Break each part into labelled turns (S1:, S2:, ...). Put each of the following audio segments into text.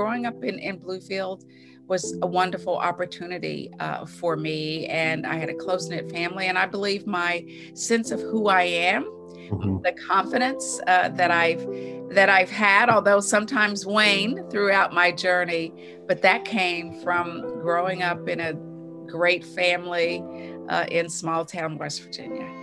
S1: growing up in, in Bluefield was a wonderful opportunity uh, for me. And I had a close knit family. And I believe my sense of who I am, mm-hmm. the confidence uh, that I've that I've had, although sometimes wane throughout my journey, but that came from growing up in a great family uh, in small town West Virginia.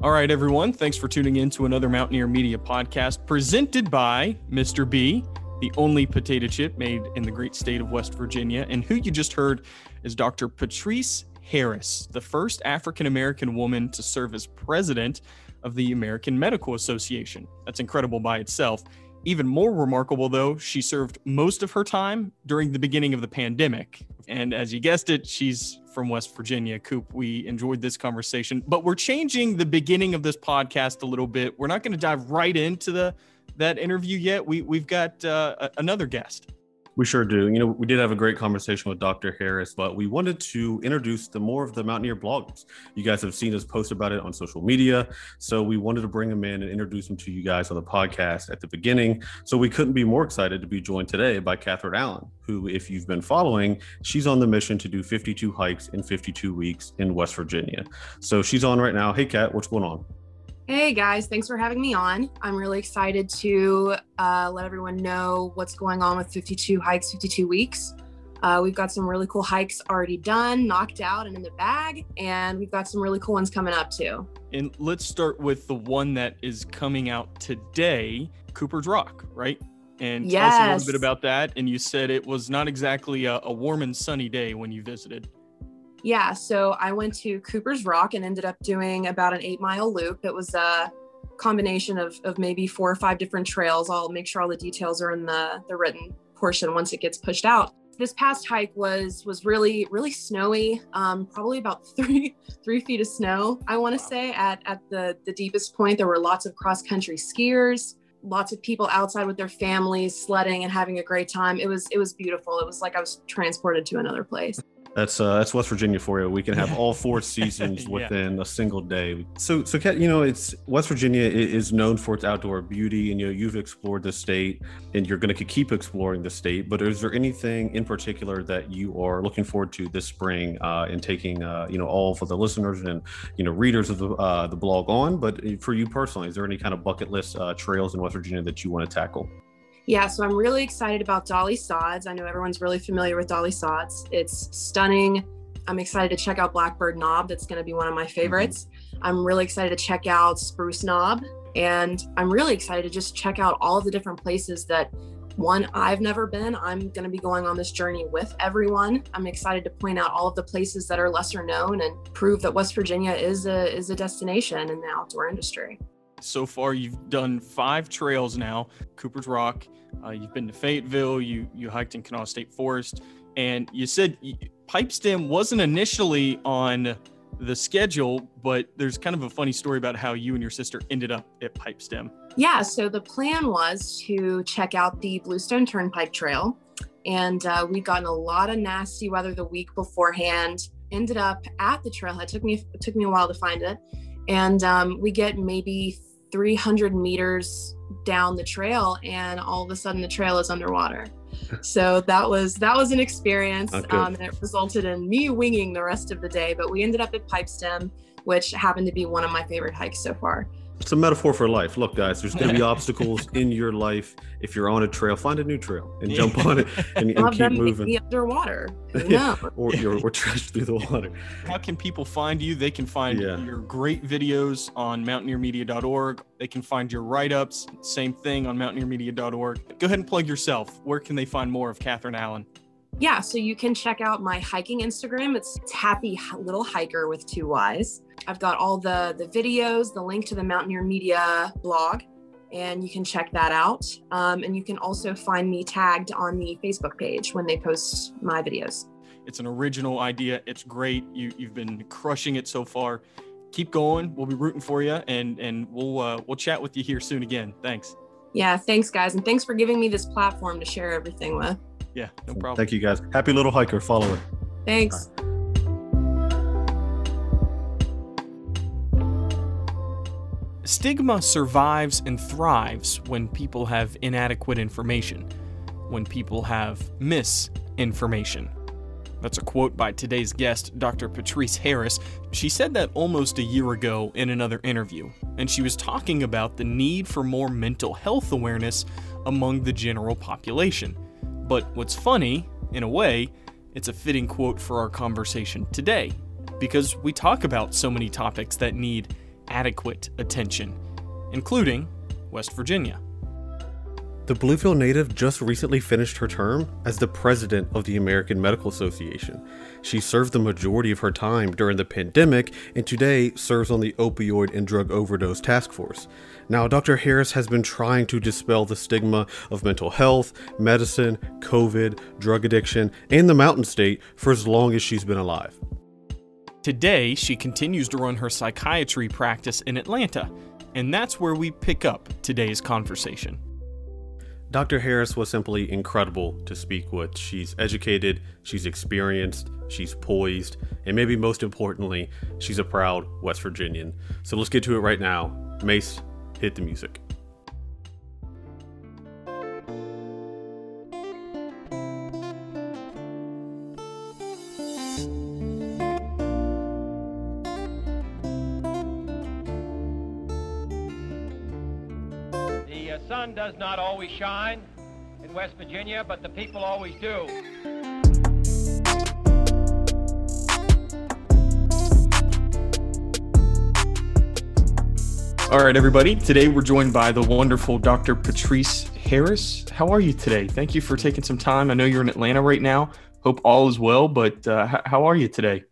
S2: All right, everyone. Thanks for tuning in to another Mountaineer Media podcast presented by Mr. Bee, the only potato chip made in the great state of West Virginia. And who you just heard is Dr. Patrice Harris, the first African American woman to serve as president of the American Medical Association. That's incredible by itself. Even more remarkable, though, she served most of her time during the beginning of the pandemic. And as you guessed it, she's from West Virginia. Coop, we enjoyed this conversation, but we're changing the beginning of this podcast a little bit. We're not going to dive right into the that interview yet. We we've got uh, another guest.
S3: We sure do. You know, we did have a great conversation with Dr. Harris, but we wanted to introduce the more of the Mountaineer bloggers. You guys have seen us post about it on social media. So we wanted to bring him in and introduce him to you guys on the podcast at the beginning. So we couldn't be more excited to be joined today by Catherine Allen, who, if you've been following, she's on the mission to do 52 hikes in 52 weeks in West Virginia. So she's on right now. Hey, Kat, what's going on?
S4: Hey guys, thanks for having me on. I'm really excited to uh, let everyone know what's going on with 52 hikes, 52 weeks. Uh, we've got some really cool hikes already done, knocked out, and in the bag, and we've got some really cool ones coming up too.
S2: And let's start with the one that is coming out today, Cooper's Rock, right? And
S4: yes.
S2: tell us a little bit about that. And you said it was not exactly a, a warm and sunny day when you visited.
S4: Yeah, so I went to Cooper's Rock and ended up doing about an eight mile loop. It was a combination of, of maybe four or five different trails. I'll make sure all the details are in the, the written portion once it gets pushed out. This past hike was was really really snowy, um, probably about three three feet of snow. I want to say at at the the deepest point there were lots of cross country skiers, lots of people outside with their families sledding and having a great time. It was it was beautiful. It was like I was transported to another place.
S3: That's uh, that's West Virginia for you. We can have all four seasons within yeah. a single day. So, so Kat, you know, it's West Virginia is known for its outdoor beauty, and you know, you've explored the state, and you're going to keep exploring the state. But is there anything in particular that you are looking forward to this spring uh, in taking, uh, you know, all for the listeners and you know readers of the uh, the blog on? But for you personally, is there any kind of bucket list uh, trails in West Virginia that you want to tackle?
S4: Yeah, so I'm really excited about Dolly Sods. I know everyone's really familiar with Dolly Sods. It's stunning. I'm excited to check out Blackbird Knob. That's going to be one of my mm-hmm. favorites. I'm really excited to check out Spruce Knob. And I'm really excited to just check out all of the different places that one I've never been. I'm going to be going on this journey with everyone. I'm excited to point out all of the places that are lesser known and prove that West Virginia is a is a destination in the outdoor industry.
S2: So far, you've done five trails now: Cooper's Rock, uh, you've been to Fayetteville. You you hiked in Kanawha State Forest, and you said Pipestem wasn't initially on the schedule, but there's kind of a funny story about how you and your sister ended up at Pipestem.
S4: Yeah, so the plan was to check out the Bluestone Turnpike Trail, and uh, we'd gotten a lot of nasty weather the week beforehand. Ended up at the trailhead. Took me took me a while to find it, and um, we get maybe 300 meters down the trail and all of a sudden the trail is underwater. So that was that was an experience um, and it resulted in me winging the rest of the day but we ended up at pipestem which happened to be one of my favorite hikes so far
S3: it's a metaphor for life. Look, guys, there's going to be obstacles in your life. If you're on a trail, find a new trail and jump on it and, and keep moving.
S4: underwater.
S3: yeah. or, or, or trash through the water.
S2: How can people find you? They can find yeah. your great videos on mountaineermedia.org. They can find your write ups. Same thing on mountaineermedia.org. Go ahead and plug yourself. Where can they find more of Catherine Allen?
S4: Yeah, so you can check out my hiking Instagram. It's, it's Happy Little Hiker with two Y's. I've got all the the videos, the link to the Mountaineer Media blog, and you can check that out. Um, and you can also find me tagged on the Facebook page when they post my videos.
S2: It's an original idea. It's great. You you've been crushing it so far. Keep going. We'll be rooting for you, and and we'll uh, we'll chat with you here soon again. Thanks.
S4: Yeah, thanks guys, and thanks for giving me this platform to share everything with.
S2: Yeah, no problem.
S3: Thank you guys. Happy little hiker. Follow it.
S4: Thanks.
S2: Stigma survives and thrives when people have inadequate information, when people have misinformation. That's a quote by today's guest, Dr. Patrice Harris. She said that almost a year ago in another interview, and she was talking about the need for more mental health awareness among the general population. But what's funny, in a way, it's a fitting quote for our conversation today, because we talk about so many topics that need adequate attention, including West Virginia.
S3: The Bluefield native just recently finished her term as the president of the American Medical Association. She served the majority of her time during the pandemic and today serves on the Opioid and Drug Overdose Task Force. Now, Dr. Harris has been trying to dispel the stigma of mental health, medicine, COVID, drug addiction, and the Mountain State for as long as she's been alive.
S2: Today, she continues to run her psychiatry practice in Atlanta, and that's where we pick up today's conversation.
S3: Dr. Harris was simply incredible to speak with. She's educated, she's experienced, she's poised, and maybe most importantly, she's a proud West Virginian. So let's get to it right now. Mace, hit the music.
S5: Sun does not always shine in West Virginia, but the people always do.
S2: All right, everybody. Today we're joined by the wonderful Dr. Patrice Harris. How are you today? Thank you for taking some time. I know you're in Atlanta right now. Hope all is well, but uh, how are you today?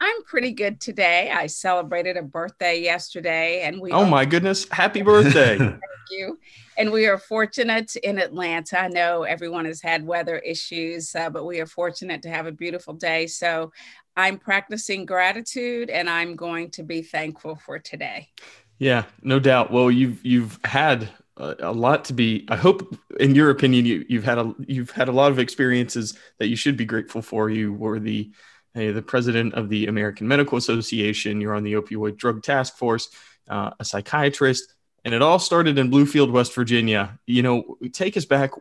S1: I'm pretty good today. I celebrated a birthday yesterday, and we.
S2: Oh my goodness! Happy birthday!
S1: Thank you. And we are fortunate in Atlanta. I know everyone has had weather issues, uh, but we are fortunate to have a beautiful day. So I'm practicing gratitude, and I'm going to be thankful for today.
S2: Yeah, no doubt. Well, you've you've had a, lot to be. I hope, in your opinion, you you've had a you've had a lot of experiences that you should be grateful for. You were the Hey, the president of the American Medical Association. You're on the Opioid Drug Task Force, uh, a psychiatrist, and it all started in Bluefield, West Virginia. You know, take us back.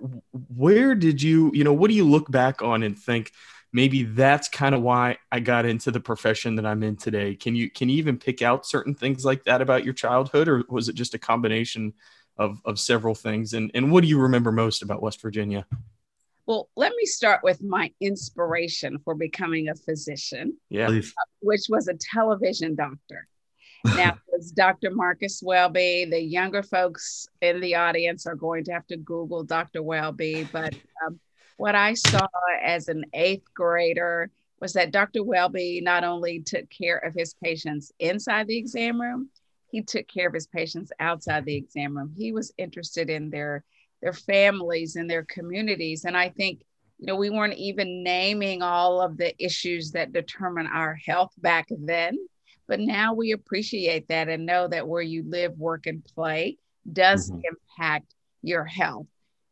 S2: Where did you, you know, what do you look back on and think maybe that's kind of why I got into the profession that I'm in today? Can you can you even pick out certain things like that about your childhood, or was it just a combination of of several things? And and what do you remember most about West Virginia?
S1: Well, let me start with my inspiration for becoming a physician.
S2: Yeah. Please.
S1: Which was a television doctor. now, it's Dr. Marcus Welby. The younger folks in the audience are going to have to Google Dr. Welby. But um, what I saw as an eighth grader was that Dr. Welby not only took care of his patients inside the exam room, he took care of his patients outside the exam room. He was interested in their their families and their communities. And I think, you know, we weren't even naming all of the issues that determine our health back then. But now we appreciate that and know that where you live, work, and play does mm-hmm. impact your health.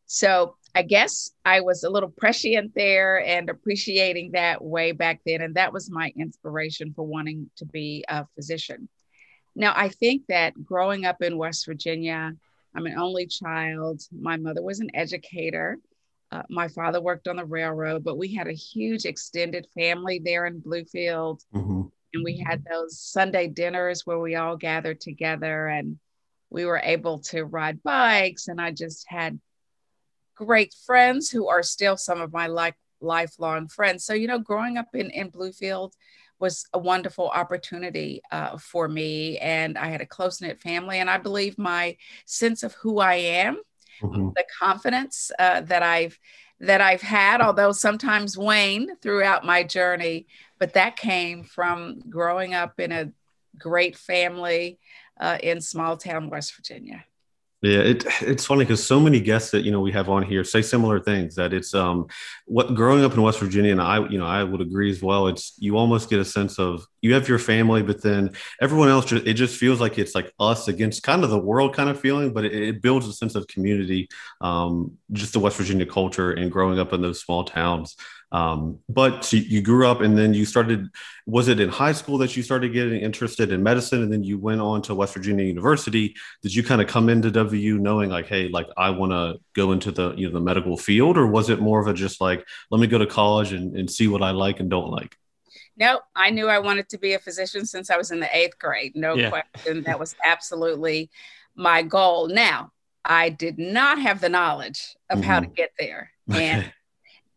S1: So I guess I was a little prescient there and appreciating that way back then. And that was my inspiration for wanting to be a physician. Now, I think that growing up in West Virginia, I'm an only child. My mother was an educator. Uh, my father worked on the railroad, but we had a huge extended family there in Bluefield. Mm-hmm. And we had those Sunday dinners where we all gathered together and we were able to ride bikes. And I just had great friends who are still some of my like lifelong friends. So, you know, growing up in, in Bluefield, was a wonderful opportunity uh, for me. And I had a close knit family. And I believe my sense of who I am, mm-hmm. the confidence uh, that I've that I've had, although sometimes wane throughout my journey, but that came from growing up in a great family uh, in small town West Virginia.
S3: Yeah, it, it's funny because so many guests that you know we have on here say similar things. That it's um, what growing up in West Virginia, and I you know I would agree as well. It's you almost get a sense of you have your family, but then everyone else. Just, it just feels like it's like us against kind of the world kind of feeling, but it, it builds a sense of community. Um, just the West Virginia culture and growing up in those small towns. Um, but you grew up and then you started, was it in high school that you started getting interested in medicine and then you went on to West Virginia University? Did you kind of come into WVU knowing like, hey, like I want to go into the, you know, the medical field or was it more of a just like, let me go to college and, and see what I like and don't like?
S1: No, I knew I wanted to be a physician since I was in the eighth grade. No yeah. question. That was absolutely my goal. Now, I did not have the knowledge of mm-hmm. how to mm-hmm. get there. And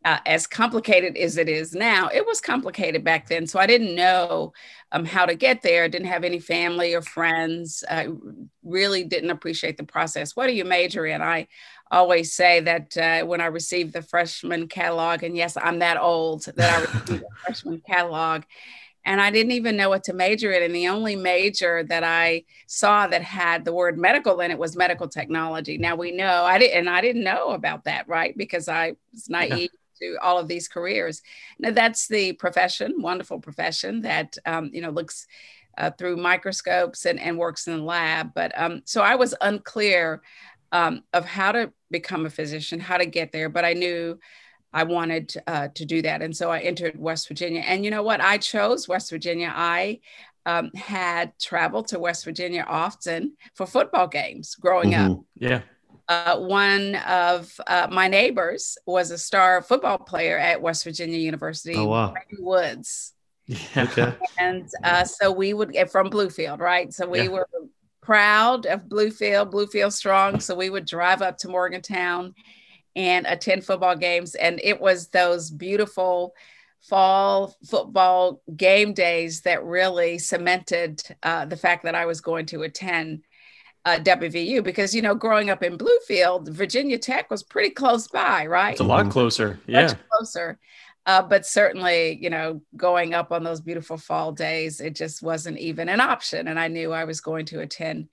S1: uh, as complicated as it is now, it was complicated back then. So I didn't know um, how to get there. Didn't have any family or friends. I really didn't appreciate the process. What do you major in? I always say that uh, when I received the freshman catalog, and yes, I'm that old that I received the freshman catalog, and I didn't even know what to major in. And the only major that I saw that had the word medical in it was medical technology. Now we know I didn't, and I didn't know about that, right? Because I was naive to all of these careers. Now that's the profession, wonderful profession that um, you know looks uh, through microscopes and, and works in the lab. But um, so I was unclear um, of how to become a physician, how to get there, but I knew I wanted uh, to do that. And so I entered West Virginia. And you know what? I chose West Virginia. I um, had traveled to West Virginia often for football games growing mm-hmm. up.
S2: Yeah.
S1: Uh, one of uh, my neighbors was a star football player at West Virginia University,
S3: oh, wow.
S1: Woods. Yeah. Okay. And uh, so we would get from Bluefield, right? So we yeah. were proud of Bluefield, Bluefield strong. So we would drive up to Morgantown and attend football games. And it was those beautiful fall football game days that really cemented uh, the fact that I was going to attend uh, WVU because you know growing up in Bluefield, Virginia Tech was pretty close by, right?
S2: It's a lot closer, yeah, Much
S1: closer. Uh, but certainly, you know, going up on those beautiful fall days, it just wasn't even an option. And I knew I was going to attend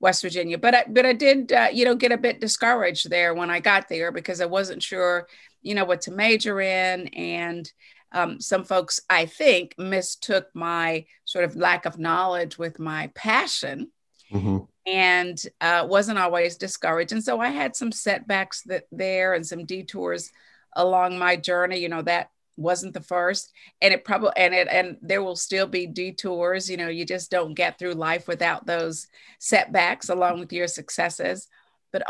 S1: West Virginia, but I, but I did, uh, you know, get a bit discouraged there when I got there because I wasn't sure, you know, what to major in, and um, some folks, I think, mistook my sort of lack of knowledge with my passion. Mm-hmm and uh, wasn't always discouraged. And so I had some setbacks that there and some detours along my journey. You know that wasn't the first, and it probably and it and there will still be detours. You know, you just don't get through life without those setbacks along with your successes. But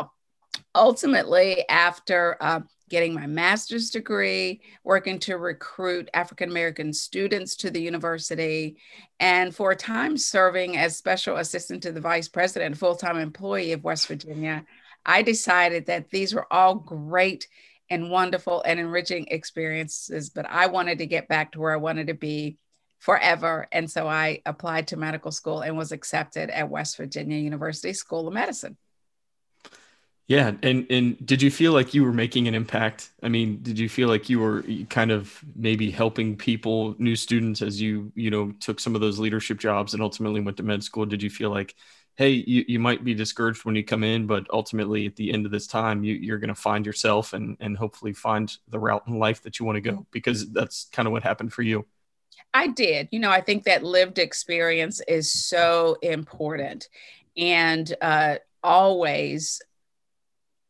S1: ultimately, after uh, getting my master's degree, working to recruit African American students to the university, and for a time serving as special assistant to the vice president, full time employee of West Virginia, I decided that these were all great and wonderful and enriching experiences, but I wanted to get back to where I wanted to be forever. And so I applied to medical school and was accepted at West Virginia University School of Medicine.
S2: Yeah, and and did you feel like you were making an impact? I mean, did you feel like you were kind of maybe helping people, new students, as you you know took some of those leadership jobs and ultimately went to med school? Did you feel like, hey, you, you might be discouraged when you come in, but ultimately at the end of this time, you, you're going to find yourself and and hopefully find the route in life that you want to go because that's kind of what happened for you.
S1: I did. You know, I think that lived experience is so important, and uh, always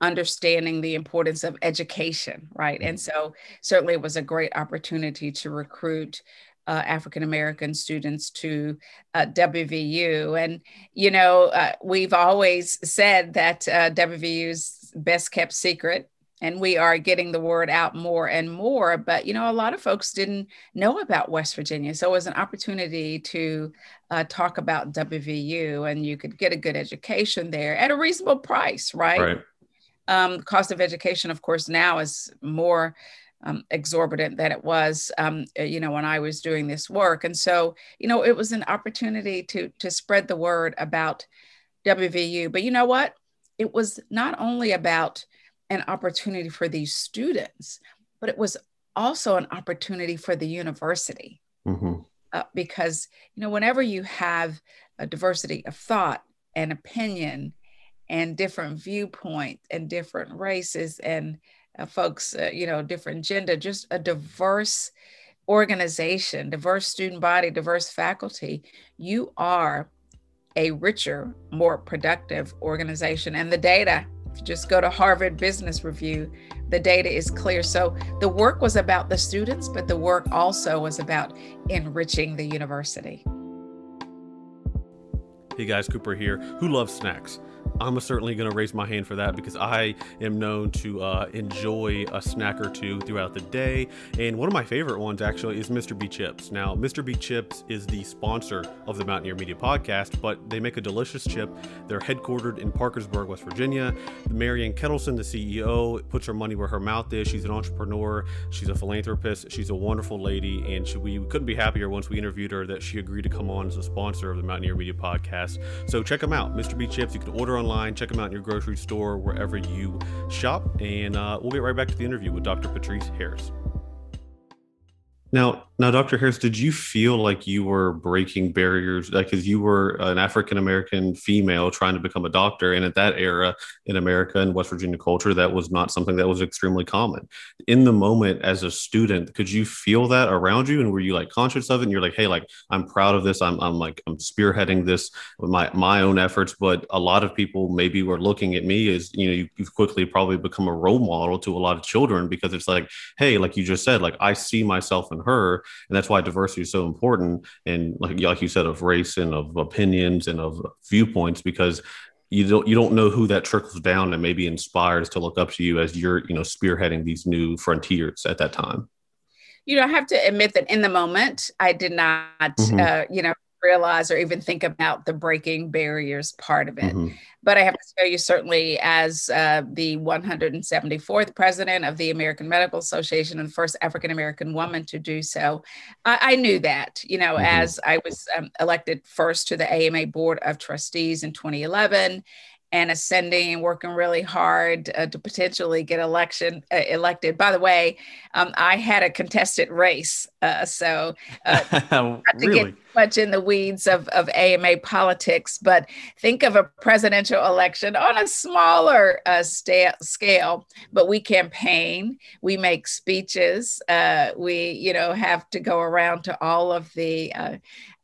S1: understanding the importance of education, right? And mm-hmm. so certainly it was a great opportunity to recruit uh, African American students to uh, WVU. And, you know, uh, we've always said that uh, WVU's best kept secret. And we are getting the word out more and more. But, you know, a lot of folks didn't know about West Virginia. So it was an opportunity to uh, talk about WVU and you could get a good education there at a reasonable price, right?
S3: Right
S1: um, cost of education, of course, now is more um, exorbitant than it was, um, uh, you know, when I was doing this work. And so, you know, it was an opportunity to to spread the word about WVU. But you know what? It was not only about an opportunity for these students, but it was also an opportunity for the university. Mm-hmm. Uh, because you know, whenever you have a diversity of thought and opinion and different viewpoints and different races and uh, folks, uh, you know, different gender, just a diverse organization, diverse student body, diverse faculty, you are a richer, more productive organization. And the data just go to Harvard Business Review, the data is clear. So the work was about the students, but the work also was about enriching the university.
S3: Hey guys, Cooper here. Who loves snacks? I'm certainly going to raise my hand for that because I am known to uh, enjoy a snack or two throughout the day. And one of my favorite ones actually is Mr. Bee Chips. Now, Mr. Bee Chips is the sponsor of the Mountaineer Media podcast, but they make a delicious chip. They're headquartered in Parkersburg, West Virginia. Marianne Kettleson, the CEO, puts her money where her mouth is. She's an entrepreneur, she's a philanthropist, she's a wonderful lady, and she, we couldn't be happier once we interviewed her that she agreed to come on as a sponsor of the Mountaineer Media podcast. So check them out, Mr. Bee Chips. You can order online online. Check them out in your grocery store, wherever you shop. And uh, we'll get right back to the interview with Dr. Patrice Harris. Now, now, Dr. Harris, did you feel like you were breaking barriers? Like, because you were an African American female trying to become a doctor, and at that era in America and West Virginia culture, that was not something that was extremely common. In the moment, as a student, could you feel that around you, and were you like conscious of it? And you're like, hey, like I'm proud of this. I'm, I'm like I'm spearheading this with my my own efforts. But a lot of people maybe were looking at me as you know, you, you've quickly probably become a role model to a lot of children because it's like, hey, like you just said, like I see myself in her and that's why diversity is so important and like, like you said of race and of opinions and of viewpoints because you don't you don't know who that trickles down and maybe inspires to look up to you as you're you know spearheading these new frontiers at that time
S1: you know i have to admit that in the moment i did not mm-hmm. uh, you know realize or even think about the breaking barriers part of it. Mm-hmm. But I have to tell you, certainly, as uh, the 174th president of the American Medical Association and the first African American woman to do so, I, I knew that, you know, mm-hmm. as I was um, elected first to the AMA Board of Trustees in 2011 and ascending and working really hard uh, to potentially get election uh, elected. By the way, um, I had a contested race, uh, so uh, not to really? get much in the weeds of, of AMA politics, but think of a presidential election on a smaller uh, sta- scale. But we campaign, we make speeches, uh, we you know have to go around to all of the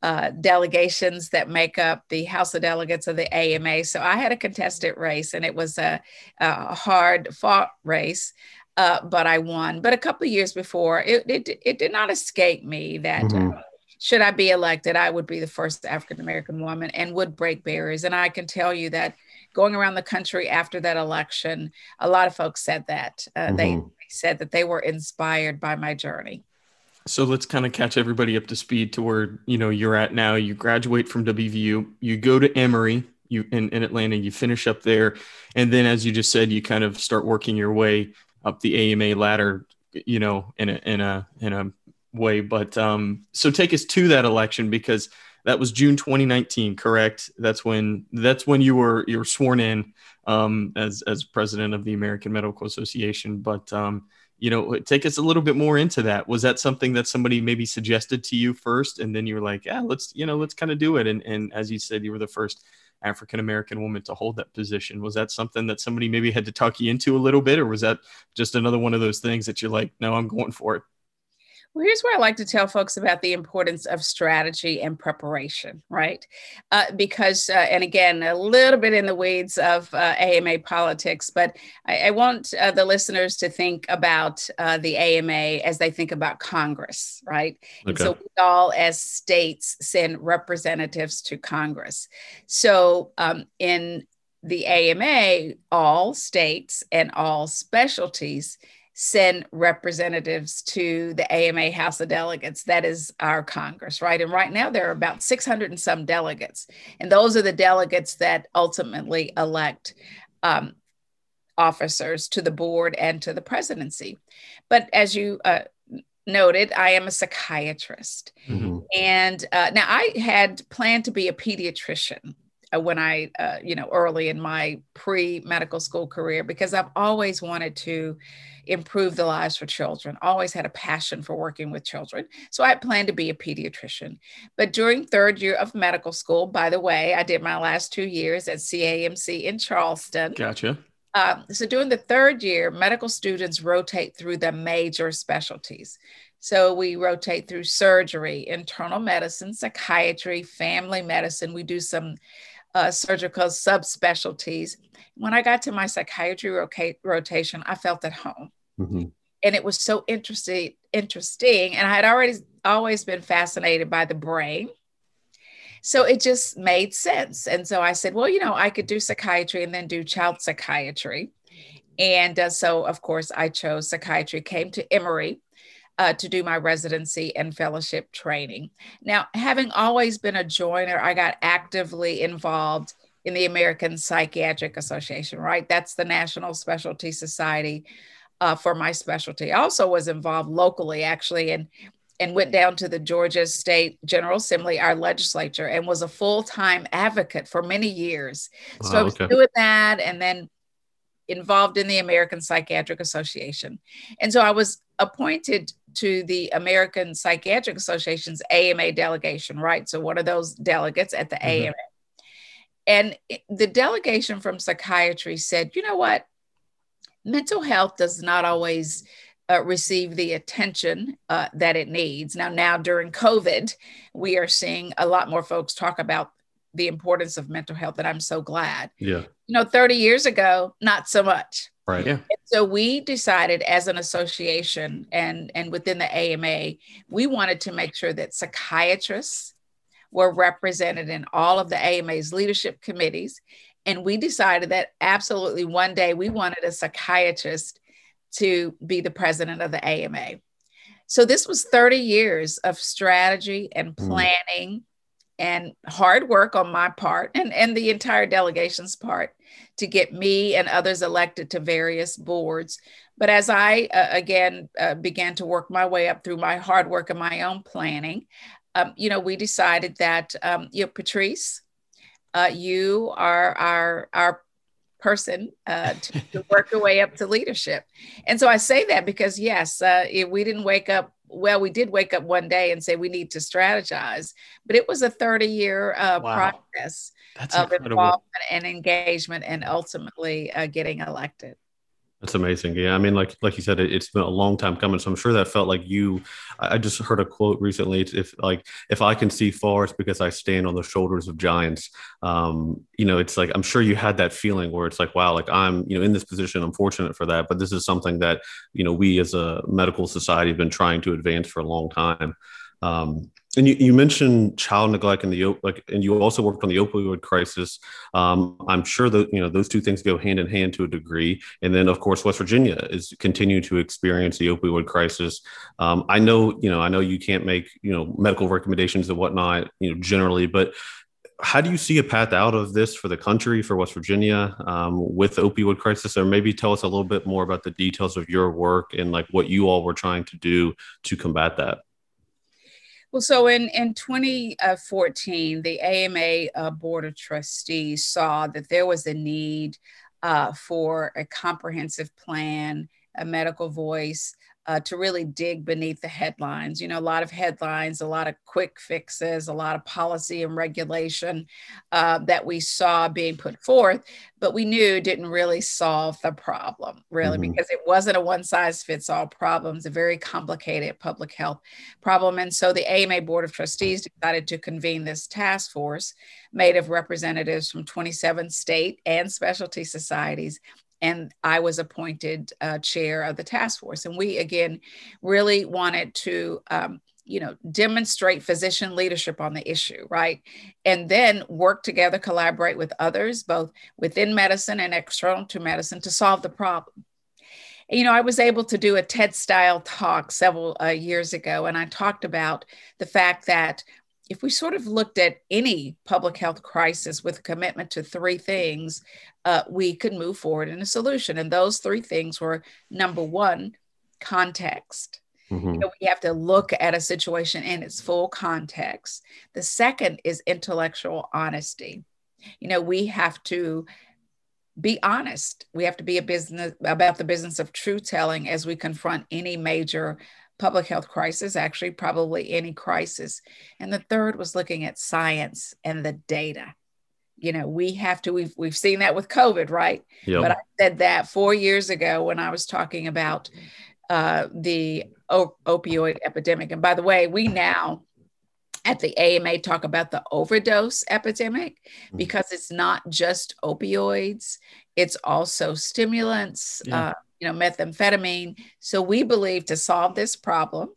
S1: uh, delegations that make up the House of Delegates of the AMA. So I had a contested race, and it was a, a hard fought race. Uh, but I won. But a couple of years before, it, it, it did not escape me that mm-hmm. uh, should I be elected, I would be the first African American woman and would break barriers. And I can tell you that going around the country after that election, a lot of folks said that. Uh, mm-hmm. they, they said that they were inspired by my journey.
S2: So let's kind of catch everybody up to speed to where you know you're at now. You graduate from WVU, you go to Emory, you in, in Atlanta, you finish up there, and then as you just said, you kind of start working your way up the AMA ladder, you know, in a in a in a way. But um, so take us to that election because that was June 2019, correct? That's when that's when you were you were sworn in um, as as president of the American Medical Association. But um, you know uh, take us a little bit more into that. Was that something that somebody maybe suggested to you first and then you were like yeah let's you know let's kind of do it and, and as you said you were the first african american woman to hold that position. Was that something that somebody maybe had to talk you into a little bit or was that just another one of those things that you're like no i'm going for it
S1: well, here's where I like to tell folks about the importance of strategy and preparation, right? Uh, because, uh, and again, a little bit in the weeds of uh, AMA politics, but I, I want uh, the listeners to think about uh, the AMA as they think about Congress, right? Okay. And so we all, as states, send representatives to Congress. So um, in the AMA, all states and all specialties send representatives to the AMA House of Delegates. That is our Congress, right? And right now there are about 600 and some delegates. And those are the delegates that ultimately elect um, officers to the board and to the presidency. But as you uh, noted, I am a psychiatrist. Mm-hmm. And uh, now I had planned to be a pediatrician when I, uh, you know, early in my pre medical school career, because I've always wanted to improve the lives for children, always had a passion for working with children. So I planned to be a pediatrician. But during third year of medical school, by the way, I did my last two years at CAMC in Charleston.
S2: Gotcha.
S1: Um, so during the third year, medical students rotate through the major specialties. So we rotate through surgery, internal medicine, psychiatry, family medicine. We do some uh, surgical subspecialties. When I got to my psychiatry rotation, I felt at home. Mm-hmm. And it was so interesting, interesting. And I had already always been fascinated by the brain. So it just made sense. And so I said, well, you know, I could do psychiatry and then do child psychiatry. And uh, so, of course, I chose psychiatry, came to Emory uh, to do my residency and fellowship training. Now, having always been a joiner, I got actively involved in the American Psychiatric Association, right? That's the National Specialty Society uh, for my specialty. I also was involved locally, actually, and and went down to the Georgia State General Assembly, our legislature, and was a full time advocate for many years. So I was okay. doing that, and then involved in the American Psychiatric Association. And so I was appointed to the American Psychiatric Association's AMA delegation, right? So one of those delegates at the mm-hmm. AMA. And the delegation from psychiatry said, you know what? Mental health does not always uh, receive the attention uh, that it needs. Now, now during COVID, we are seeing a lot more folks talk about the importance of mental health, and I'm so glad.
S3: Yeah.
S1: You know, 30 years ago, not so much.
S3: Right. Yeah.
S1: And so we decided as an association and and within the AMA, we wanted to make sure that psychiatrists were represented in all of the AMA's leadership committees. And we decided that absolutely one day we wanted a psychiatrist to be the president of the AMA. So this was 30 years of strategy and mm. And hard work on my part and, and the entire delegation's part to get me and others elected to various boards. But as I, uh, again, uh, began to work my way up through my hard work and my own planning, um, you know, we decided that, um, you know, Patrice, uh, you are our, our person uh, to, to, work your way up to leadership. And so I say that because, yes, uh, we didn't wake up well, we did wake up one day and say we need to strategize, but it was a 30 year uh, wow. process That's of incredible. involvement and engagement and ultimately uh, getting elected.
S3: That's amazing. Yeah, I mean, like like you said, it, has been a long time coming. So I'm sure that felt like you. I just heard a quote recently. If like if I can see far, it's because I stand on the shoulders of giants. Um, you know, it's like I'm sure you had that feeling where it's like, wow, like I'm you know in this position. I'm fortunate for that, but this is something that you know we as a medical society have been trying to advance for a long time. Um, and you, you mentioned child neglect and the like, and you also worked on the opioid crisis. Um, I'm sure that you know those two things go hand in hand to a degree. And then, of course, West Virginia is continuing to experience the opioid crisis. Um, I know, you know, I know you can't make you know medical recommendations and whatnot, you know, generally, but how do you see a path out of this for the country, for West Virginia, um, with the opioid crisis? Or maybe tell us a little bit more about the details of your work and like what you all were trying to do to combat that.
S1: Well, so in, in 2014, the AMA uh, Board of Trustees saw that there was a need uh, for a comprehensive plan, a medical voice, uh, to really dig beneath the headlines. You know, a lot of headlines, a lot of quick fixes, a lot of policy and regulation uh, that we saw being put forth, but we knew didn't really solve the problem, really, mm-hmm. because it wasn't a one size fits all problem. It's a very complicated public health problem. And so the AMA Board of Trustees decided to convene this task force made of representatives from 27 state and specialty societies and I was appointed uh, chair of the task force. And we, again, really wanted to, um, you know, demonstrate physician leadership on the issue, right? And then work together, collaborate with others, both within medicine and external to medicine, to solve the problem. You know, I was able to do a TED style talk several uh, years ago, and I talked about the fact that if we sort of looked at any public health crisis with a commitment to three things, uh, we could move forward in a solution. And those three things were number one, context. Mm-hmm. You know, we have to look at a situation in its full context. The second is intellectual honesty. You know, we have to be honest. We have to be a business about the business of truth telling as we confront any major public health crisis, actually, probably any crisis. And the third was looking at science and the data. You know, we have to, we've, we've seen that with COVID, right? Yep. But I said that four years ago when I was talking about uh, the op- opioid epidemic. And by the way, we now at the AMA talk about the overdose epidemic mm-hmm. because it's not just opioids, it's also stimulants, yeah. uh, you know, methamphetamine. So we believe to solve this problem,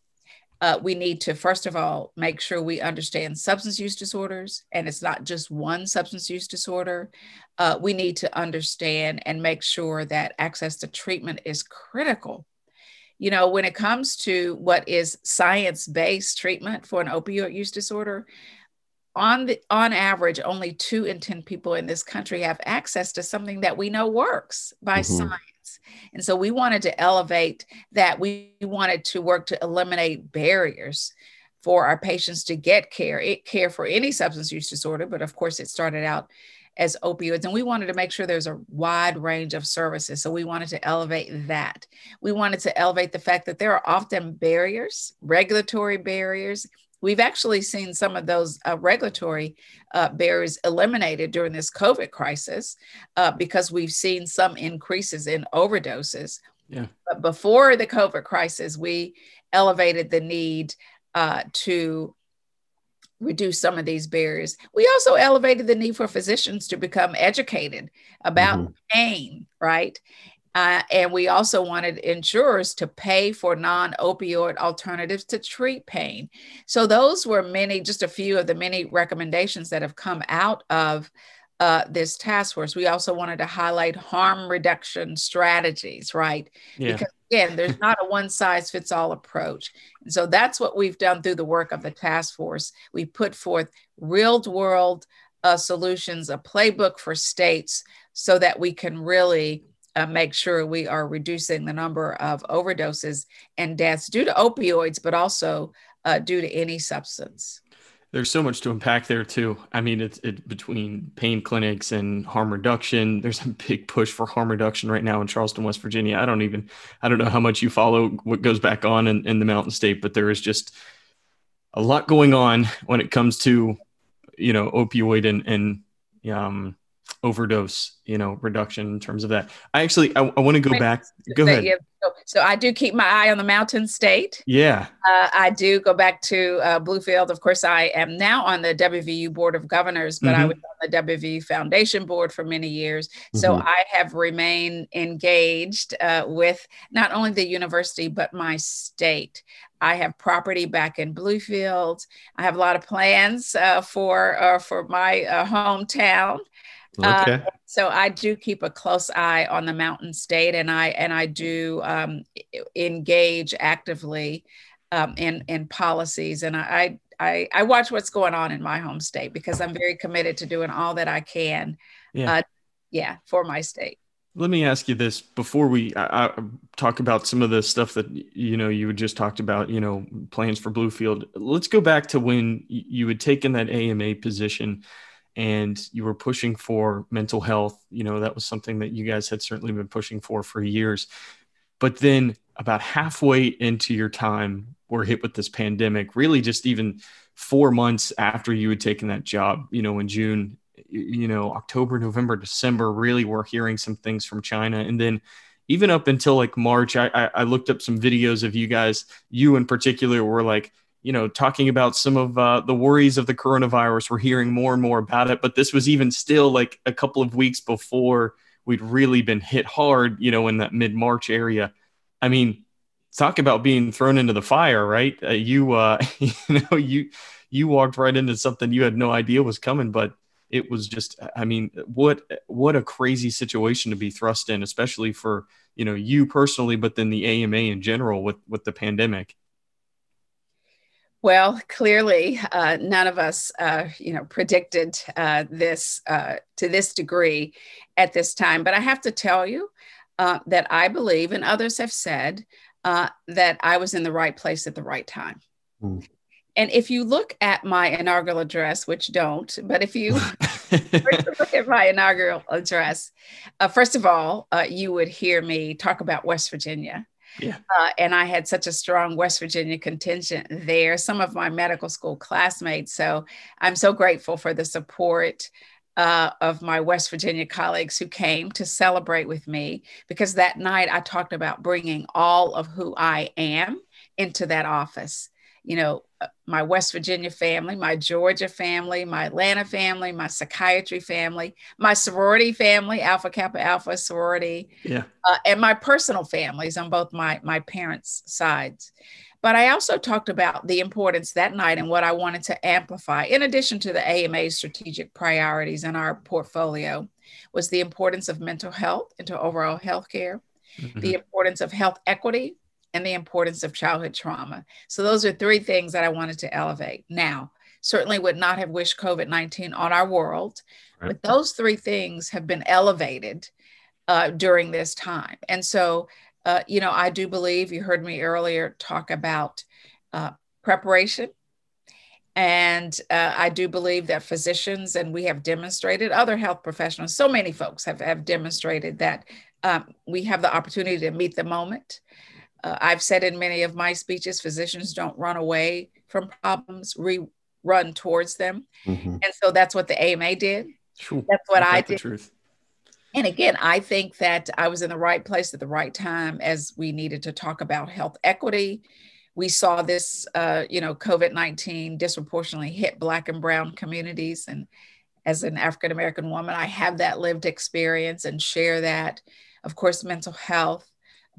S1: uh, we need to first of all make sure we understand substance use disorders and it's not just one substance use disorder. Uh, we need to understand and make sure that access to treatment is critical. You know, when it comes to what is science based treatment for an opioid use disorder, on the on average only 2 in 10 people in this country have access to something that we know works by mm-hmm. science and so we wanted to elevate that we wanted to work to eliminate barriers for our patients to get care it, care for any substance use disorder but of course it started out as opioids. And we wanted to make sure there's a wide range of services. So we wanted to elevate that. We wanted to elevate the fact that there are often barriers, regulatory barriers. We've actually seen some of those uh, regulatory uh, barriers eliminated during this COVID crisis uh, because we've seen some increases in overdoses.
S2: Yeah.
S1: But before the COVID crisis, we elevated the need uh, to reduce some of these barriers. We also elevated the need for physicians to become educated about mm-hmm. pain, right? Uh, and we also wanted insurers to pay for non opioid alternatives to treat pain. So, those were many, just a few of the many recommendations that have come out of uh, this task force. We also wanted to highlight harm reduction strategies, right?
S2: Yeah.
S1: Because again, there's not a one size fits all approach. And so that's what we've done through the work of the task force. We put forth real world uh, solutions, a playbook for states so that we can really uh, make sure we are reducing the number of overdoses and deaths due to opioids, but also uh, due to any substance
S2: there's so much to unpack there too. I mean, it's it, between pain clinics and harm reduction. There's a big push for harm reduction right now in Charleston, West Virginia. I don't even, I don't know how much you follow what goes back on in, in the Mountain State, but there is just a lot going on when it comes to, you know, opioid and and um, overdose, you know, reduction in terms of that. I actually, I, I want to go back. Go ahead.
S1: So, so, I do keep my eye on the Mountain State.
S2: Yeah.
S1: Uh, I do go back to uh, Bluefield. Of course, I am now on the WVU Board of Governors, but mm-hmm. I was on the WVU Foundation Board for many years. So mm-hmm. I have remained engaged uh, with not only the university, but my state. I have property back in Bluefield. I have a lot of plans uh, for uh, for my uh, hometown. Okay. Uh, so I do keep a close eye on the Mountain State, and I and I do um, engage actively um, in in policies, and I, I I watch what's going on in my home state because I'm very committed to doing all that I can, yeah, uh, yeah for my state.
S2: Let me ask you this before we I, I talk about some of the stuff that you know you had just talked about. You know, plans for Bluefield. Let's go back to when you had taken that AMA position and you were pushing for mental health. You know, that was something that you guys had certainly been pushing for for years. But then about halfway into your time, we're hit with this pandemic, really just even four months after you had taken that job, you know, in June, you know, October, November, December, really we're hearing some things from China. And then even up until like March, I, I, looked up some videos of you guys, you in particular were like, you know, talking about some of uh, the worries of the coronavirus. We're hearing more and more about it, but this was even still like a couple of weeks before we'd really been hit hard, you know, in that mid March area. I mean, talk about being thrown into the fire, right? Uh, you, uh, you know, you you walked right into something you had no idea was coming, but it was just, I mean, what what a crazy situation to be thrust in, especially for you know you personally, but then the AMA in general with with the pandemic.
S1: Well, clearly, uh, none of us, uh, you know, predicted uh, this uh, to this degree at this time. But I have to tell you uh, that I believe, and others have said, uh, that I was in the right place at the right time. Mm. And if you look at my inaugural address, which don't, but if you look at my inaugural address, first of all, you would hear me talk about West Virginia.
S2: Yeah.
S1: Uh, and I had such a strong West Virginia contingent there, some of my medical school classmates. So I'm so grateful for the support uh, of my West Virginia colleagues who came to celebrate with me because that night I talked about bringing all of who I am into that office. You know, my West Virginia family, my Georgia family, my Atlanta family, my psychiatry family, my sorority family, Alpha Kappa Alpha sorority,
S2: yeah,
S1: uh, and my personal families on both my my parents' sides. But I also talked about the importance that night and what I wanted to amplify, in addition to the AMA's strategic priorities in our portfolio, was the importance of mental health into overall healthcare, mm-hmm. the importance of health equity and the importance of childhood trauma. So those are three things that I wanted to elevate. Now, certainly would not have wished COVID 19 on our world, right. but those three things have been elevated uh, during this time. And so, uh, you know, I do believe you heard me earlier talk about uh, preparation. And uh, I do believe that physicians, and we have demonstrated, other health professionals, so many folks have, have demonstrated that um, we have the opportunity to meet the moment uh, I've said in many of my speeches, physicians don't run away from problems, we run towards them. Mm-hmm. And so that's what the AMA did. That's what I did. Truth. And again, I think that I was in the right place at the right time as we needed to talk about health equity. We saw this, uh, you know, COVID 19 disproportionately hit Black and Brown communities. And as an African American woman, I have that lived experience and share that. Of course, mental health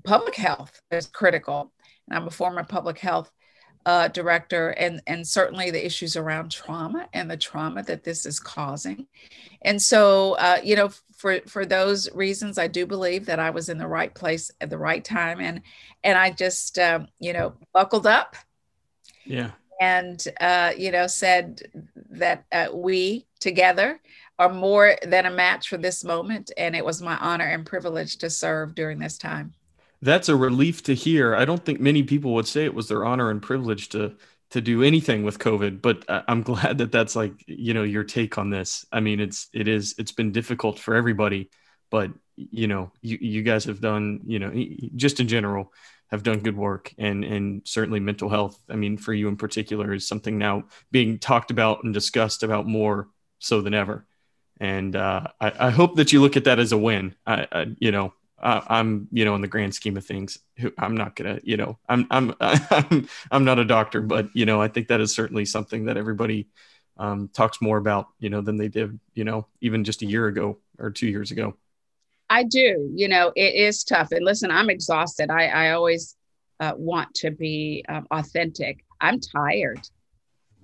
S1: public health is critical. And I'm a former public health uh, director, and, and certainly the issues around trauma and the trauma that this is causing. And so, uh, you know, for, for those reasons, I do believe that I was in the right place at the right time. And, and I just, um, you know, buckled up.
S2: Yeah.
S1: And, uh, you know, said that uh, we together are more than a match for this moment. And it was my honor and privilege to serve during this time
S2: that's a relief to hear. I don't think many people would say it was their honor and privilege to to do anything with COVID, but I'm glad that that's like you know your take on this. I mean, it's it is it's been difficult for everybody, but you know you you guys have done you know just in general have done good work and and certainly mental health. I mean, for you in particular is something now being talked about and discussed about more so than ever. And uh, I, I hope that you look at that as a win. I, I you know uh, I'm, you know, in the grand scheme of things, I'm not gonna, you know, I'm, I'm, I'm, I'm not a doctor, but you know, I think that is certainly something that everybody um, talks more about, you know, than they did, you know, even just a year ago or two years ago.
S1: I do, you know, it is tough. And listen, I'm exhausted. I, I always uh, want to be um, authentic. I'm tired.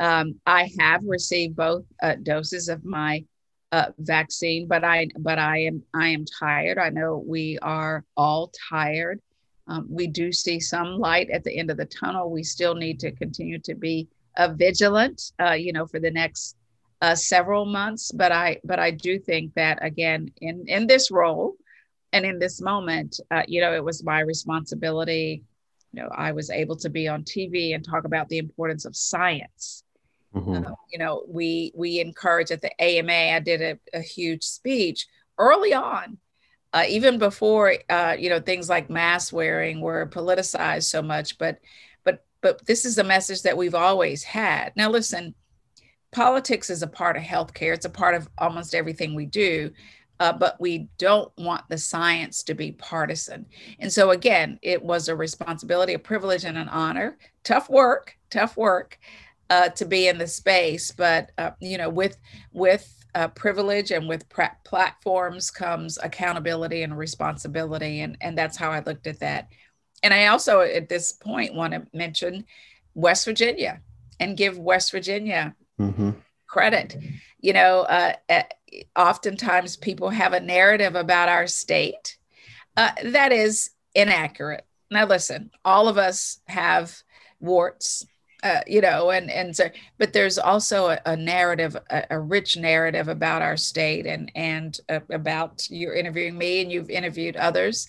S1: Um, I have received both uh, doses of my uh, vaccine, but I but I am I am tired. I know we are all tired. Um, we do see some light at the end of the tunnel. We still need to continue to be uh, vigilant, uh, you know, for the next uh, several months. But I but I do think that again in in this role and in this moment, uh, you know, it was my responsibility. You know, I was able to be on TV and talk about the importance of science Mm-hmm. Uh, you know, we we encourage at the AMA. I did a, a huge speech early on, uh, even before uh, you know things like mask wearing were politicized so much. But but but this is a message that we've always had. Now, listen, politics is a part of healthcare. It's a part of almost everything we do. Uh, but we don't want the science to be partisan. And so, again, it was a responsibility, a privilege, and an honor. Tough work, tough work uh, to be in the space. But uh, you know, with with uh, privilege and with pra- platforms comes accountability and responsibility, and and that's how I looked at that. And I also, at this point, want to mention West Virginia and give West Virginia mm-hmm. credit. You know, uh, oftentimes people have a narrative about our state uh, that is inaccurate. Now, listen, all of us have warts uh, you know, and and so, but there's also a, a narrative, a, a, rich narrative about our state, and and uh, about you're interviewing me, and you've interviewed others,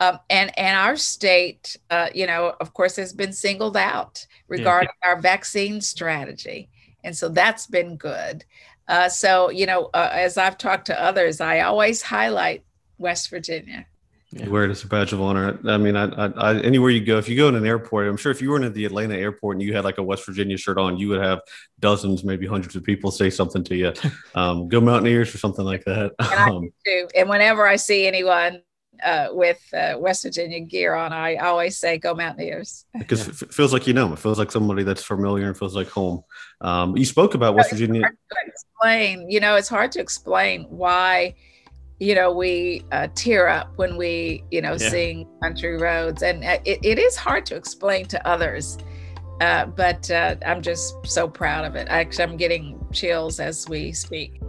S1: um, and and our state, uh, you know, of course, has been singled out regarding yeah. our vaccine strategy, and so that's been good. Uh, so you know, uh, as I've talked to others, I always highlight West Virginia
S3: yeah. wear it as a badge of honor. I mean, I, I, I, anywhere you go, if you go in an airport, I'm sure if you were in the Atlanta airport and you had like a West Virginia shirt on, you would have dozens, maybe hundreds of people say something to you. Um, go Mountaineers or something like that.
S1: And, um, and whenever I see anyone uh, with uh, West Virginia gear on, I always say "Go Mountaineers."
S3: Because it feels like you know, it feels like somebody that's familiar and feels like home. Um, you spoke about West Virginia.
S1: explain, you know, it's hard to explain why you know, we uh, tear up when we, you know, yeah. sing country roads, and uh, it, it is hard to explain to others. Uh, but uh, I'm just so proud of it. Actually, I'm getting chills as we speak.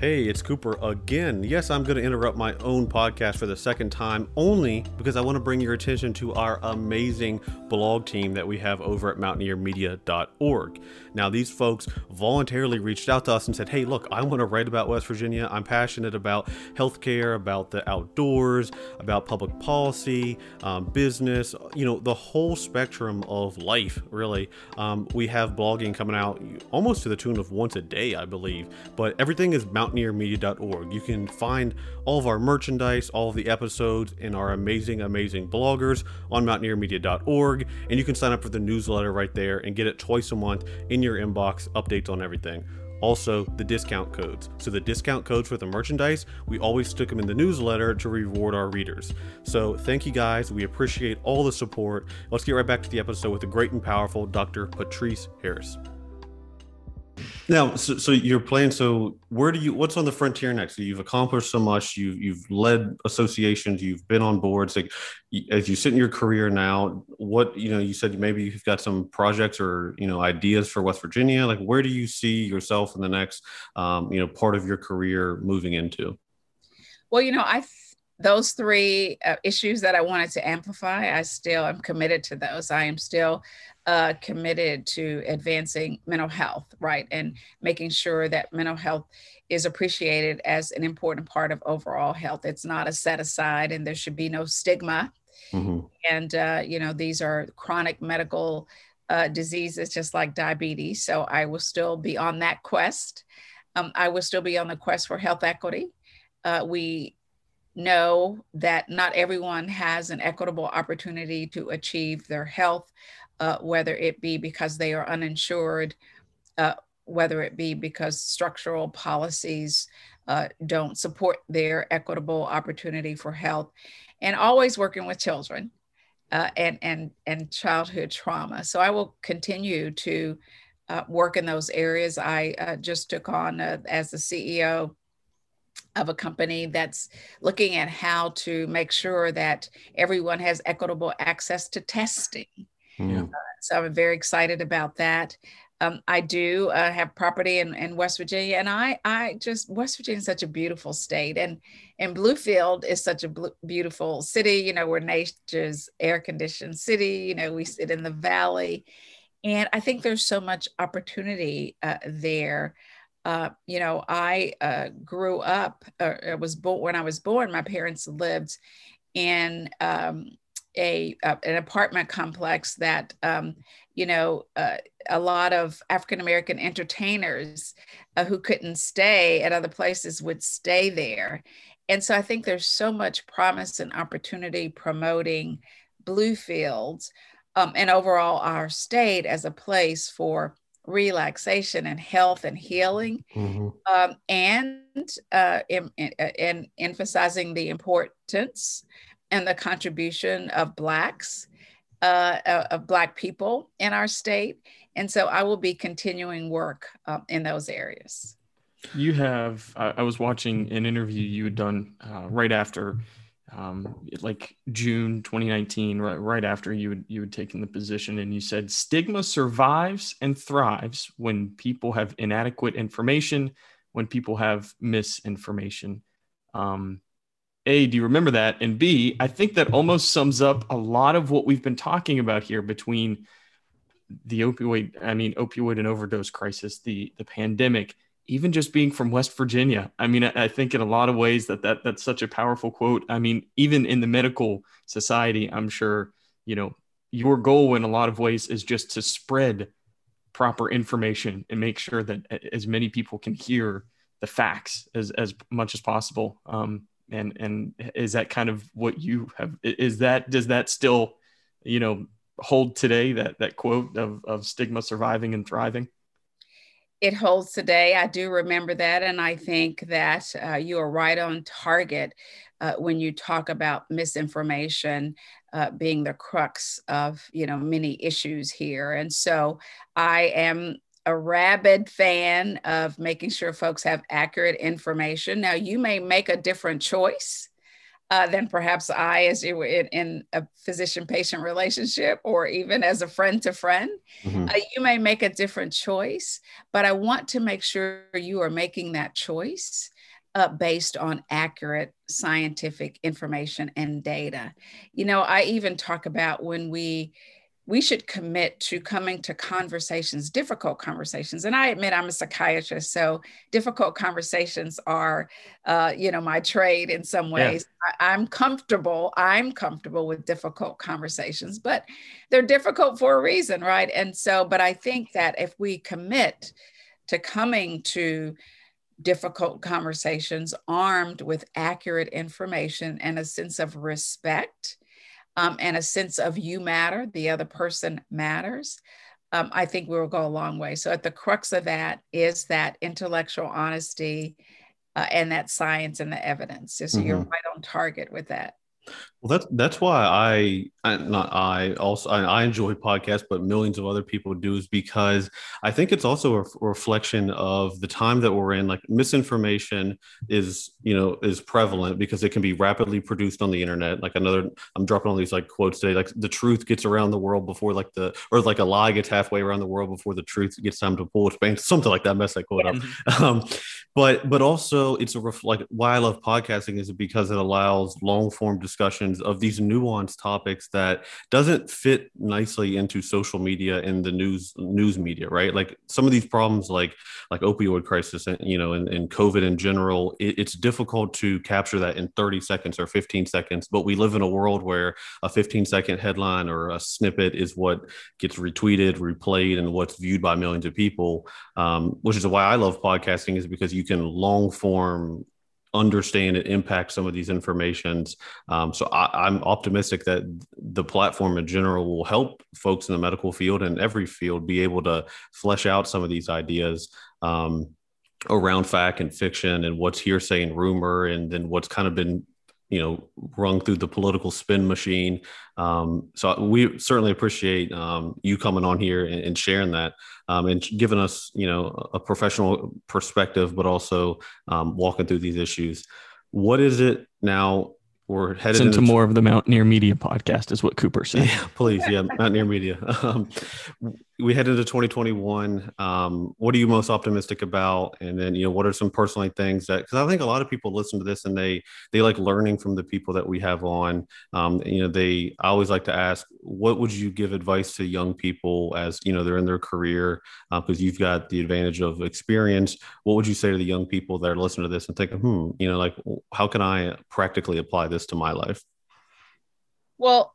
S3: Hey, it's Cooper again. Yes, I'm going to interrupt my own podcast for the second time, only because I want to bring your attention to our amazing blog team that we have over at mountaineermedia.org. Now, these folks voluntarily reached out to us and said, Hey, look, I want to write about West Virginia. I'm passionate about healthcare, about the outdoors, about public policy, um, business, you know, the whole spectrum of life, really. Um, we have blogging coming out almost to the tune of once a day, I believe, but everything is mountaineermedia.org. You can find all of our merchandise, all of the episodes, and our amazing, amazing bloggers on mountaineermedia.org. And you can sign up for the newsletter right there and get it twice a month in your inbox, updates on everything also the discount codes. So the discount codes for the merchandise, we always stick them in the newsletter to reward our readers. So thank you guys. We appreciate all the support. Let's get right back to the episode with the great and powerful Dr. Patrice Harris. Now, so, so you're playing. So where do you? What's on the frontier next? So you've accomplished so much. You've you've led associations. You've been on boards. Like as you sit in your career now, what you know? You said maybe you've got some projects or you know ideas for West Virginia. Like where do you see yourself in the next um, you know part of your career moving into?
S1: Well, you know, I those three uh, issues that I wanted to amplify, I still am committed to those. I am still uh, committed to advancing mental health, right? And making sure that mental health is appreciated as an important part of overall health. It's not a set aside, and there should be no stigma. Mm-hmm. And, uh, you know, these are chronic medical uh, diseases, just like diabetes. So I will still be on that quest. Um, I will still be on the quest for health equity. Uh, we know that not everyone has an equitable opportunity to achieve their health uh, whether it be because they are uninsured, uh, whether it be because structural policies uh, don't support their equitable opportunity for health, and always working with children uh, and, and, and childhood trauma. So I will continue to uh, work in those areas. I uh, just took on as the CEO of a company that's looking at how to make sure that everyone has equitable access to testing yeah. Uh, so I'm very excited about that. Um, I do uh, have property in, in West Virginia, and I I just West Virginia is such a beautiful state, and and Bluefield is such a bl- beautiful city. You know, we're nature's air conditioned city. You know, we sit in the valley, and I think there's so much opportunity uh, there. Uh, you know, I uh, grew up. Uh, I was born when I was born. My parents lived in um, a, uh, an apartment complex that um, you know uh, a lot of African American entertainers uh, who couldn't stay at other places would stay there, and so I think there's so much promise and opportunity promoting Bluefields um, and overall our state as a place for relaxation and health and healing, mm-hmm. um, and uh, in, in, in emphasizing the importance and the contribution of Blacks, uh, uh, of Black people in our state. And so I will be continuing work uh, in those areas.
S2: You have, I was watching an interview you had done uh, right after. Um, like June 2019, right, right after you had, you had taken the position, and you said stigma survives and thrives when people have inadequate information, when people have misinformation. Um, a, do you remember that? And B, I think that almost sums up a lot of what we've been talking about here between the opioid, I mean, opioid and overdose crisis, the the pandemic, even just being from West Virginia. I mean, I, I think in a lot of ways that, that that's such a powerful quote. I mean, even in the medical society, I'm sure, you know, your goal in a lot of ways is just to spread proper information and make sure that as many people can hear the facts as, as much as possible. Um, and and is that kind of what you have is that does that still you know hold today that that quote of of stigma surviving and thriving
S1: it holds today i do remember that and i think that uh, you are right on target uh, when you talk about misinformation uh, being the crux of you know many issues here. And so i am a rabid fan of making sure folks have accurate information. Now you may make a different choice uh, than perhaps I, as you were in, in a physician patient relationship or even as a friend to friend. Mm-hmm. Uh, you may make a different choice, but I want to make sure you are making that choice uh, based on accurate scientific information and data. You know, I even talk about when we we should commit to coming to conversations, difficult conversations. And I admit I'm a psychiatrist, so difficult conversations are, uh, you know, my trade in some ways. Yeah. I, I'm comfortable. I'm comfortable with difficult conversations, but they're difficult for a reason, right? And so, but I think that if we commit to coming to difficult conversations armed with accurate information and a sense of respect um, and a sense of you matter, the other person matters, um, I think we will go a long way. So, at the crux of that is that intellectual honesty uh, and that science and the evidence. So, mm-hmm. you're right on target with that.
S3: Well, that's that's why I, I not I also I, I, enjoy podcasts, but millions of other people do is because I think it's also a, reflection of the time that we're in. Like misinformation is you know is prevalent because it can be rapidly produced on the internet. Like another, I'm dropping all these like quotes today. Like the truth gets around the world before like the or like a lie gets halfway around the world before the truth gets time to pull its bank. Something like that. Mess that quote up. Um, but but also it's a ref, like why I love podcasting is because it allows long form discussions of these nuanced topics that doesn't fit nicely into social media and the news news media right? Like some of these problems like like opioid crisis and you know and, and covid in general it, it's difficult to capture that in 30 seconds or 15 seconds but we live in a world where a 15 second headline or a snippet is what gets retweeted replayed and what's viewed by millions of people um, which is why i love podcasting is because you can long form understand and impact some of these informations. Um, so I, am optimistic that the platform in general will help folks in the medical field and every field be able to flesh out some of these ideas um, around fact and fiction and what's hearsay and rumor, and then what's kind of been you know rung through the political spin machine um, so we certainly appreciate um, you coming on here and, and sharing that um, and giving us you know a professional perspective but also um, walking through these issues what is it now we're headed
S2: into, into more of the Mountaineer Media podcast, is what Cooper said.
S3: Yeah, please, yeah, Mountaineer Media. We head into 2021. Um, what are you most optimistic about? And then, you know, what are some personal things that? Because I think a lot of people listen to this and they they like learning from the people that we have on. Um, you know, they I always like to ask, what would you give advice to young people as you know they're in their career because uh, you've got the advantage of experience. What would you say to the young people that are listening to this and thinking, hmm, you know, like how can I practically apply this to my life?
S1: Well,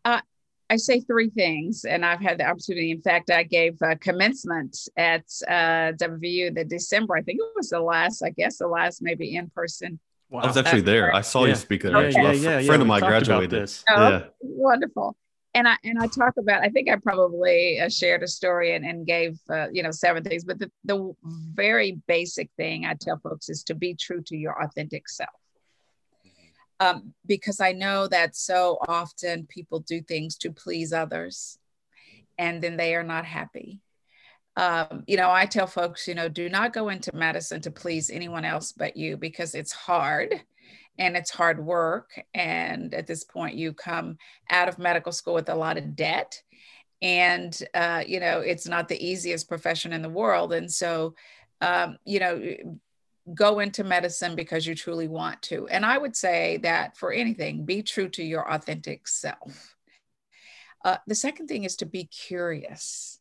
S1: I say three things, and I've had the opportunity. In fact, I gave a commencement at uh, WVU the December. I think it was the last, I guess, the last maybe in person.
S3: Wow. I was actually there. I saw yeah. you speak there. Okay. Yeah, yeah, yeah, friend of mine graduated.
S1: Oh, yeah. Wonderful. And I and I talk about. I think I probably uh, shared a story and, and gave uh, you know seven things. But the the very basic thing I tell folks is to be true to your authentic self um, because I know that so often people do things to please others and then they are not happy. Um, you know, I tell folks, you know, do not go into medicine to please anyone else but you because it's hard and it's hard work. And at this point, you come out of medical school with a lot of debt. And, uh, you know, it's not the easiest profession in the world. And so, um, you know, go into medicine because you truly want to. And I would say that for anything, be true to your authentic self. Uh, the second thing is to be curious.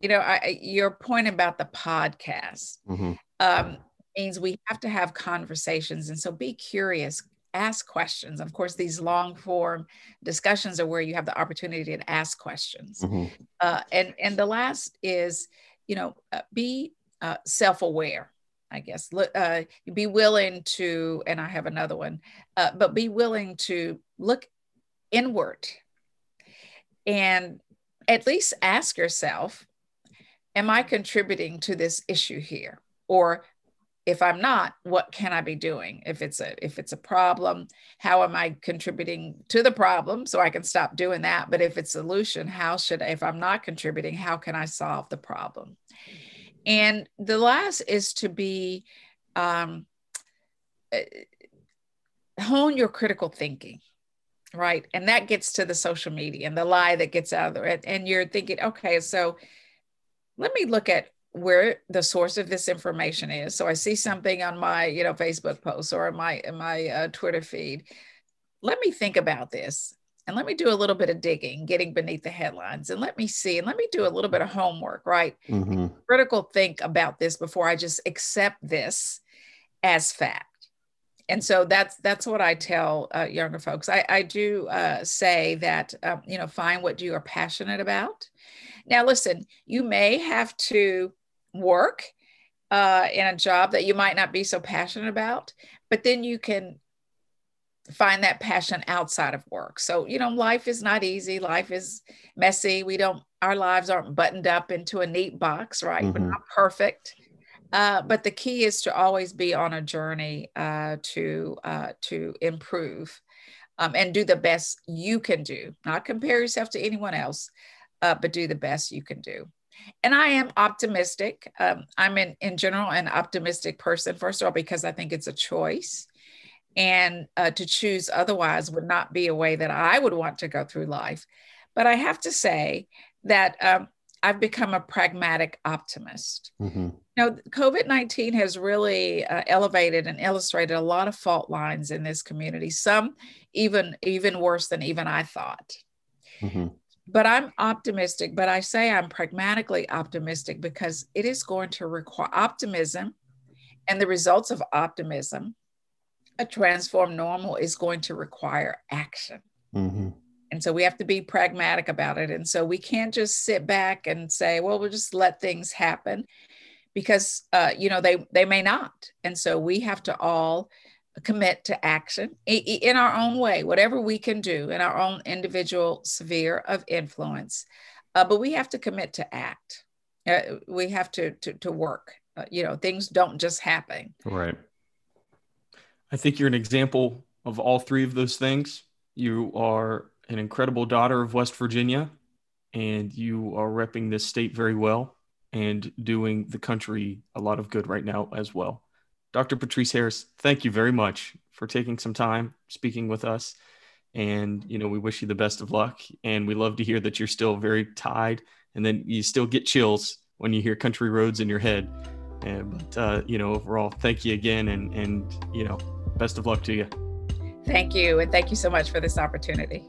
S1: You know, I, your point about the podcast mm-hmm. um, means we have to have conversations. And so be curious, ask questions. Of course, these long form discussions are where you have the opportunity to ask questions. Mm-hmm. Uh, and, and the last is, you know, uh, be uh, self aware I guess. Uh, be willing to, and I have another one, uh, but be willing to look inward and at least ask yourself, am I contributing to this issue here? Or if i'm not what can i be doing if it's a if it's a problem how am i contributing to the problem so i can stop doing that but if it's a solution how should if i'm not contributing how can i solve the problem and the last is to be um, eh, hone your critical thinking right and that gets to the social media and the lie that gets out of there and you're thinking okay so let me look at where the source of this information is. So I see something on my, you know, Facebook post or my my uh, Twitter feed. Let me think about this and let me do a little bit of digging, getting beneath the headlines, and let me see and let me do a little bit of homework. Right, mm-hmm. critical think about this before I just accept this as fact. And so that's that's what I tell uh, younger folks. I, I do uh, say that um, you know find what you are passionate about. Now, listen, you may have to work uh, in a job that you might not be so passionate about, but then you can find that passion outside of work. So, you know, life is not easy. Life is messy. We don't, our lives aren't buttoned up into a neat box, right? Mm-hmm. We're not perfect. Uh, but the key is to always be on a journey uh, to uh, to improve um, and do the best you can do. Not compare yourself to anyone else, uh, but do the best you can do and I am optimistic. Um, I'm in, in general an optimistic person, first of all, because I think it's a choice. And uh, to choose otherwise would not be a way that I would want to go through life. But I have to say that um, I've become a pragmatic optimist. Mm-hmm. Now, COVID 19 has really uh, elevated and illustrated a lot of fault lines in this community, some even, even worse than even I thought. Mm-hmm but I'm optimistic, but I say I'm pragmatically optimistic because it is going to require optimism and the results of optimism. A transformed normal is going to require action. Mm-hmm. And so we have to be pragmatic about it. And so we can't just sit back and say, well, we'll just let things happen because, uh, you know, they, they may not. And so we have to all commit to action in our own way, whatever we can do in our own individual sphere of influence. Uh, but we have to commit to act. Uh, we have to to, to work. Uh, you know, things don't just happen.
S3: Right.
S2: I think you're an example of all three of those things. You are an incredible daughter of West Virginia, and you are repping this state very well and doing the country a lot of good right now as well. Dr. Patrice Harris, thank you very much for taking some time speaking with us. And, you know, we wish you the best of luck. And we love to hear that you're still very tied and then you still get chills when you hear country roads in your head. And, but, uh, you know, overall, thank you again. And, and, you know, best of luck to you.
S1: Thank you. And thank you so much for this opportunity.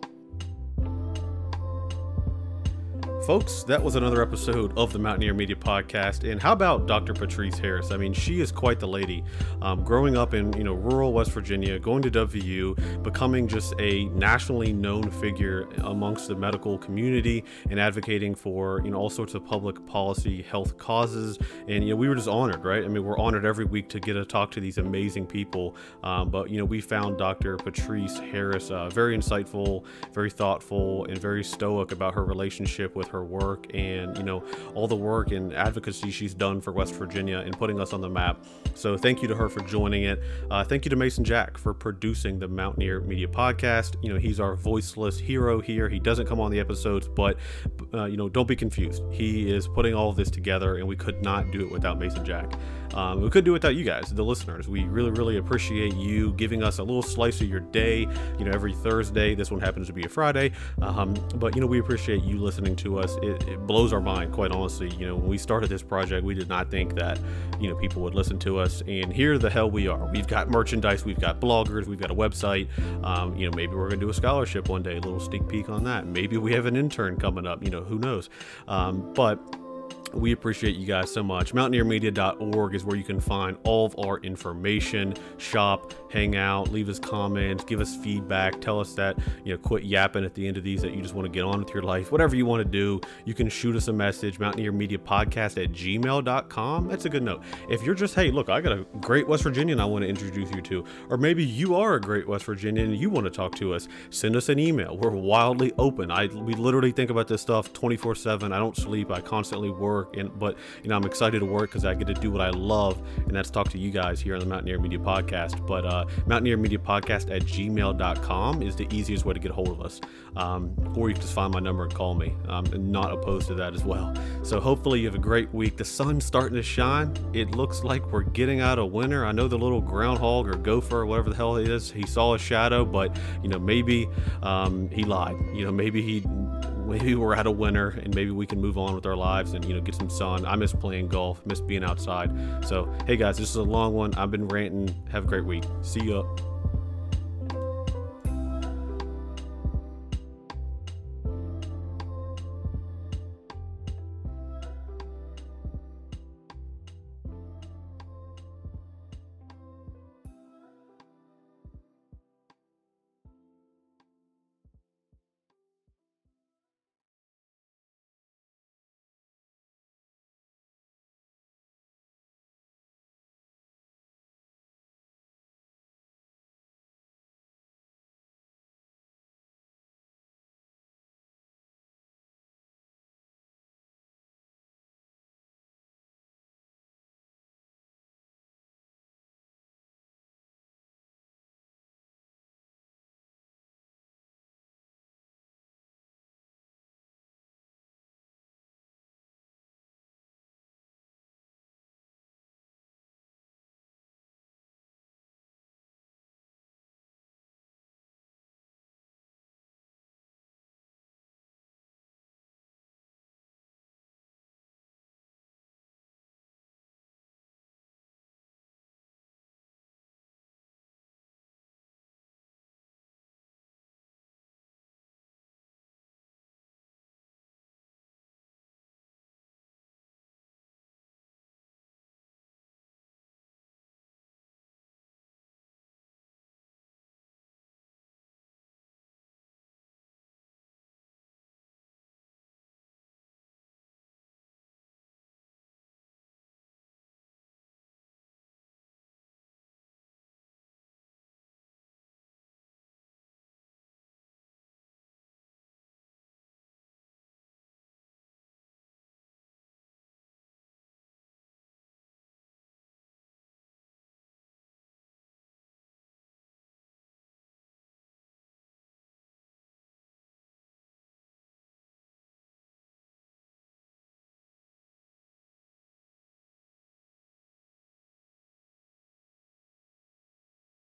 S3: Folks, that was another episode of the Mountaineer Media Podcast. And how about Dr. Patrice Harris? I mean, she is quite the lady. Um, growing up in you know rural West Virginia, going to WVU, becoming just a nationally known figure amongst the medical community, and advocating for you know all sorts of public policy, health causes. And you know we were just honored, right? I mean, we're honored every week to get to talk to these amazing people. Um, but you know we found Dr. Patrice Harris uh, very insightful, very thoughtful, and very stoic about her relationship with her her work and you know all the work and advocacy she's done for West Virginia and putting us on the map. So thank you to her for joining it. Uh, thank you to Mason Jack for producing the Mountaineer Media Podcast. You know he's our voiceless hero here. He doesn't come on the episodes, but uh, you know don't be confused. He is putting all this together, and we could not do it without Mason Jack. Um, we could do without you guys, the listeners. We really, really appreciate you giving us a little slice of your day. You know, every Thursday. This one happens to be a Friday, um, but you know, we appreciate you listening to us. It, it, blows our mind, quite honestly. You know, when we started this project, we did not think that you know people would listen to us, and here the hell we are. We've got merchandise, we've got bloggers, we've got a website. Um, you know, maybe we're gonna do a scholarship one day. A little sneak peek on that. Maybe we have an intern coming up. You know, who knows? Um, but we appreciate you guys so much. Mountaineermedia.org is where you can find all of our information, shop, hang out, leave us comments, give us feedback, tell us that, you know, quit yapping at the end of these that you just want to get on with your life. Whatever you want to do, you can shoot us a message, Mountaineer Media Podcast at gmail.com. That's a good note. If you're just, hey, look, I got a great West Virginian I want to introduce you to, or maybe you are a great West Virginian and you want to talk to us, send us an email. We're wildly open. I we literally think about this stuff 24 7. I don't sleep. I constantly work. Work. And but you know, I'm excited to work because I get to do what I love, and that's talk to you guys here on the Mountaineer Media Podcast. But uh, Mountaineer Media Podcast at gmail.com is the easiest way to get a hold of us. Um, or you can just find my number and call me. I'm not opposed to that as well. So hopefully you have a great week. The sun's starting to shine. It looks like we're getting out of winter. I know the little groundhog or gopher or whatever the hell it is, he saw a shadow, but you know maybe um, he lied. You know maybe he maybe we're out of winter and maybe we can move on with our lives and you know get some sun. I miss playing golf, miss being outside. So hey guys, this is a long one. I've been ranting. Have a great week. See you.